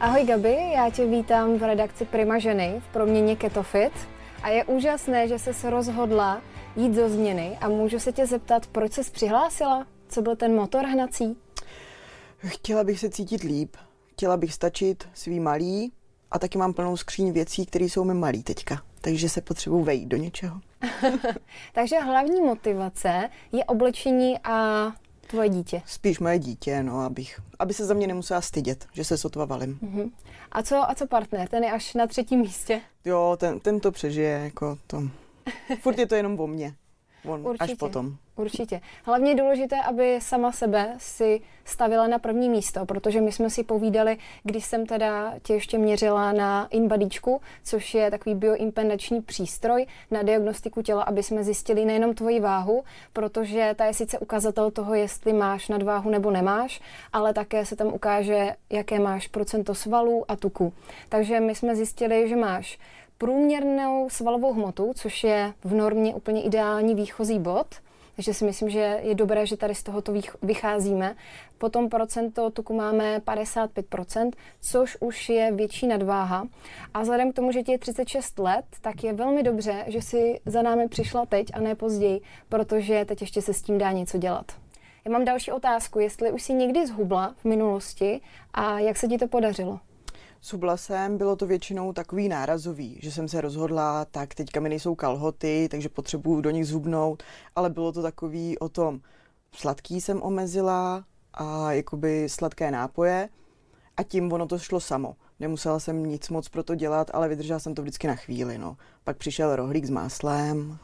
Ahoj Gabi, já tě vítám v redakci Prima ženy v proměně Ketofit a je úžasné, že se rozhodla jít do změny a můžu se tě zeptat, proč jsi přihlásila? Co byl ten motor hnací? Chtěla bych se cítit líp, chtěla bych stačit svý malý a taky mám plnou skříň věcí, které jsou mi malý teďka, takže se potřebuji vejít do něčeho. takže hlavní motivace je oblečení a Tvoje dítě. Spíš moje dítě, no, abych, aby se za mě nemusela stydět, že se sotva valím. Uh-huh. A co, a co partner? Ten je až na třetím místě? Jo, ten, ten to přežije, jako to. Furt je to jenom o mně. On Určitě. až potom. Určitě. Hlavně je důležité, aby sama sebe si stavila na první místo, protože my jsme si povídali, když jsem teda tě ještě měřila na InBodyčku, což je takový bioimpedační přístroj na diagnostiku těla, aby jsme zjistili nejenom tvoji váhu, protože ta je sice ukazatel toho, jestli máš nadváhu nebo nemáš, ale také se tam ukáže, jaké máš procento svalů a tuku. Takže my jsme zjistili, že máš průměrnou svalovou hmotu, což je v normě úplně ideální výchozí bod, takže si myslím, že je dobré, že tady z tohoto vycházíme. Potom procento tuku máme 55%, což už je větší nadváha. A vzhledem k tomu, že ti je 36 let, tak je velmi dobře, že si za námi přišla teď a ne později, protože teď ještě se s tím dá něco dělat. Já mám další otázku, jestli už si někdy zhubla v minulosti a jak se ti to podařilo? Subla jsem, bylo to většinou takový nárazový, že jsem se rozhodla, tak teďka mi nejsou kalhoty, takže potřebuju do nich zhubnout, ale bylo to takový o tom, sladký jsem omezila a jakoby sladké nápoje a tím ono to šlo samo. Nemusela jsem nic moc pro to dělat, ale vydržela jsem to vždycky na chvíli. No. Pak přišel rohlík s máslem,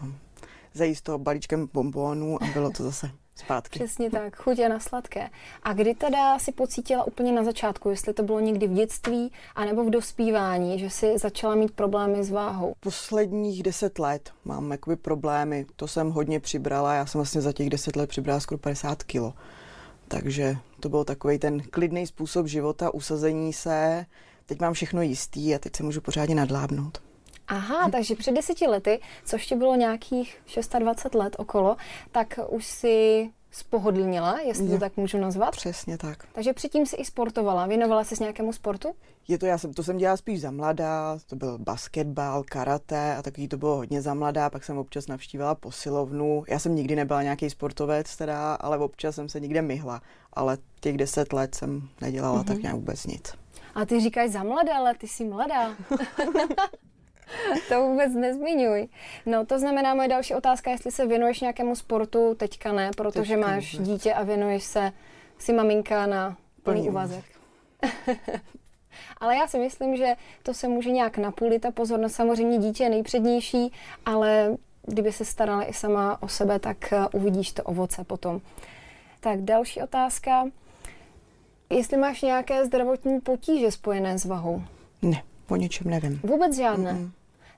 zajíst to balíčkem bombónů a bylo to zase zpátky. Přesně tak, chutě na sladké. A kdy teda si pocítila úplně na začátku, jestli to bylo někdy v dětství, anebo v dospívání, že si začala mít problémy s váhou? Posledních deset let mám jakoby problémy, to jsem hodně přibrala, já jsem vlastně za těch deset let přibrala skoro 50 kilo. Takže to byl takový ten klidný způsob života, usazení se, teď mám všechno jistý a teď se můžu pořádně nadlábnout. Aha, takže před deseti lety, což ti bylo nějakých 26 let okolo, tak už si spohodlnila, jestli to tak můžu nazvat. Přesně tak. Takže předtím si i sportovala. Věnovala jsi nějakému sportu? Je to, já jsem, to jsem dělala spíš za mladá, to byl basketbal, karate a takový to bylo hodně za mladá, pak jsem občas navštívila posilovnu. Já jsem nikdy nebyla nějaký sportovec teda, ale občas jsem se někde myhla, ale těch deset let jsem nedělala mm-hmm. tak nějak vůbec nic. A ty říkáš za mladá, ale ty jsi mladá. to vůbec nezmiňuj. No, to znamená, moje další otázka, jestli se věnuješ nějakému sportu, teďka ne, protože teďka máš ne. dítě a věnuješ se, si maminka na plný úvazek. ale já si myslím, že to se může nějak napůlit, ta pozornost. Samozřejmě dítě je nejpřednější, ale kdyby se starala i sama o sebe, tak eh, uvidíš to ovoce potom. Tak další otázka. Jestli máš nějaké zdravotní potíže spojené s vahou? Ne. O ničem nevím. Vůbec žádné. Mm-mm.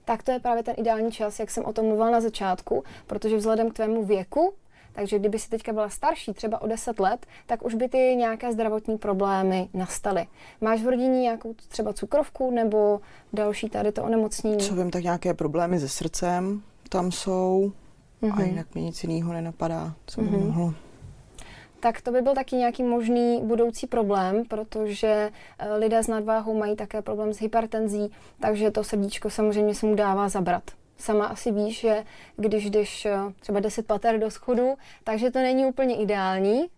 Tak to je právě ten ideální čas, jak jsem o tom mluvila na začátku, protože vzhledem k tvému věku, takže kdyby si teďka byla starší, třeba o 10 let, tak už by ty nějaké zdravotní problémy nastaly. Máš v rodině nějakou třeba cukrovku nebo další tady to onemocnění? Co vím, tak nějaké problémy se srdcem tam jsou mm-hmm. a mhm. jinak mi nic jiného nenapadá, co by mm-hmm. mohlo tak to by byl taky nějaký možný budoucí problém, protože eh, lidé s nadváhou mají také problém s hypertenzí, takže to srdíčko samozřejmě se mu dává zabrat. Sama asi víš, že když jdeš eh, třeba 10 pater do schodu, takže to není úplně ideální.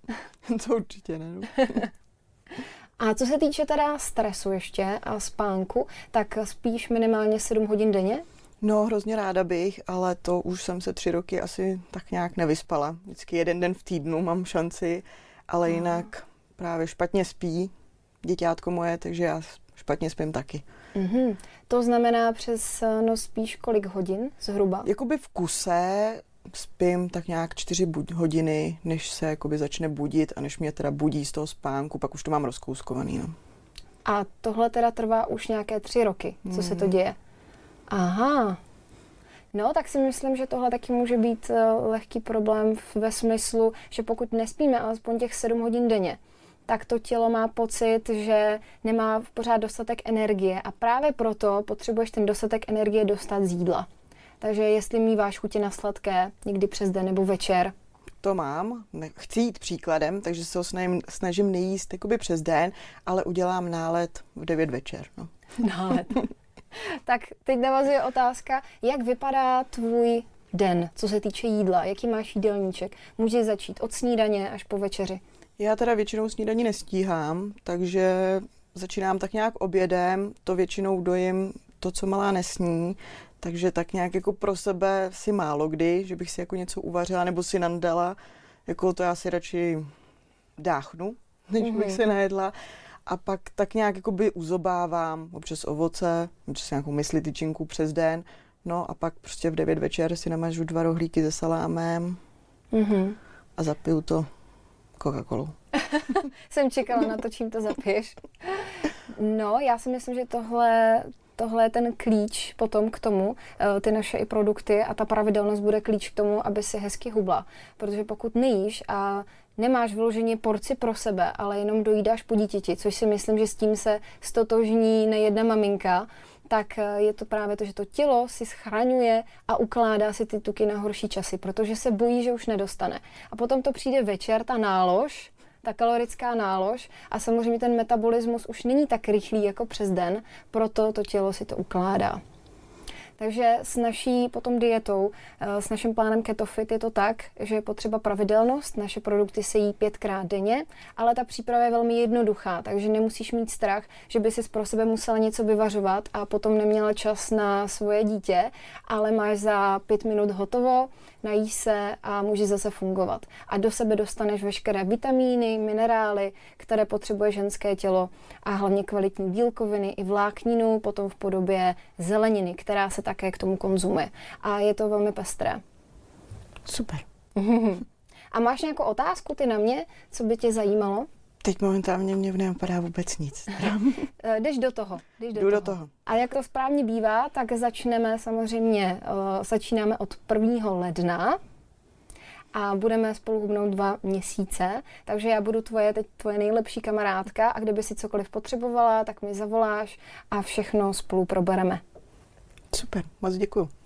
To určitě ne. No. A co se týče teda stresu ještě a spánku, tak spíš minimálně 7 hodin denně? No, hrozně ráda bych, ale to už jsem se tři roky asi tak nějak nevyspala. Vždycky jeden den v týdnu mám šanci, ale jinak právě špatně spí děťátko moje, takže já špatně spím taky. Mm-hmm. To znamená přes no spíš kolik hodin zhruba? Jakoby v kuse spím tak nějak čtyři buď hodiny, než se jakoby začne budit a než mě teda budí z toho spánku, pak už to mám rozkouskovaný. No. A tohle teda trvá už nějaké tři roky, co mm. se to mhm. děje? Aha. No, tak si myslím, že tohle taky může být uh, lehký problém ve smyslu, že pokud nespíme alespoň těch 7 hodin denně, tak to tělo má pocit, že nemá pořád dostatek energie a právě proto potřebuješ ten dostatek energie dostat z jídla. Takže jestli míváš chutě na sladké někdy přes den nebo večer, to mám, chci jít příkladem, takže se ho snažím, snažím nejíst jakoby přes den, ale udělám nálet v 9 večer. No. Nálet. tak teď navazuje otázka, jak vypadá tvůj den, co se týče jídla, jaký máš jídelníček. Můžeš začít od snídaně až po večeři. Já teda většinou snídaní nestíhám, takže začínám tak nějak obědem, to většinou dojím to, co malá nesní, takže tak nějak jako pro sebe si málo kdy, že bych si jako něco uvařila nebo si nandala, jako to já si radši dáchnu, než mm-hmm. bych mhm. si najedla. A pak tak nějak jako by uzobávám, občas ovoce, občas nějakou mysli tyčinku přes den, no a pak prostě v 9 večer si namažu dva rohlíky se salámem mm-hmm. a zapiju to Coca-Colou. Jsem čekala na to, čím to zapiješ. No, já si myslím, že tohle, tohle je ten klíč potom k tomu, eh, ty naše i produkty a ta pravidelnost bude klíč k tomu, aby si hezky hubla. Protože pokud nejíš a nemáš vloženě porci pro sebe, ale jenom dojídáš po dítěti, což si myslím, že s tím se stotožní nejedna maminka, tak eh, je to právě to, že to tělo si schraňuje a ukládá si ty tuky na horší časy, protože se bojí, že už nedostane. A potom to přijde večer, ta nálož, ta kalorická nálož a samozřejmě ten metabolismus už není tak rychlý jako přes den, proto to tělo si to ukládá. Takže s naší potom dietou, eh, s naším plánem KetoFit je to tak, že je potřeba pravidelnost, naše produkty se jí pětkrát denně, ale ta příprava je velmi jednoduchá, takže nemusíš mít strach, že by si pro sebe musela něco vyvařovat a potom neměla čas na svoje dítě, ale máš za pět minut hotovo, nají se a může zase fungovat. A do sebe dostaneš veškeré vitamíny, minerály, které potřebuje ženské tělo a hlavně kvalitní bílkoviny i vlákninu, potom v podobě zeleniny, která se také k tomu konzumuje. A je to velmi pestré. Super. a máš nějakou otázku ty na mě, co by tě zajímalo? Teď momentálně mě nenapadá vůbec nic. Eh, jdeš do toho. Jdeš do, Jdu toho. do toho. A jak to správně bývá, tak začneme samozřejmě, uh, začínáme od 1. ledna a budeme spolu hubnout dva měsíce, takže já budu tvoje, teď tvoje nejlepší kamarádka a kdyby si cokoliv potřebovala, tak mi zavoláš a všechno spolu probereme. Super, moc děkuji.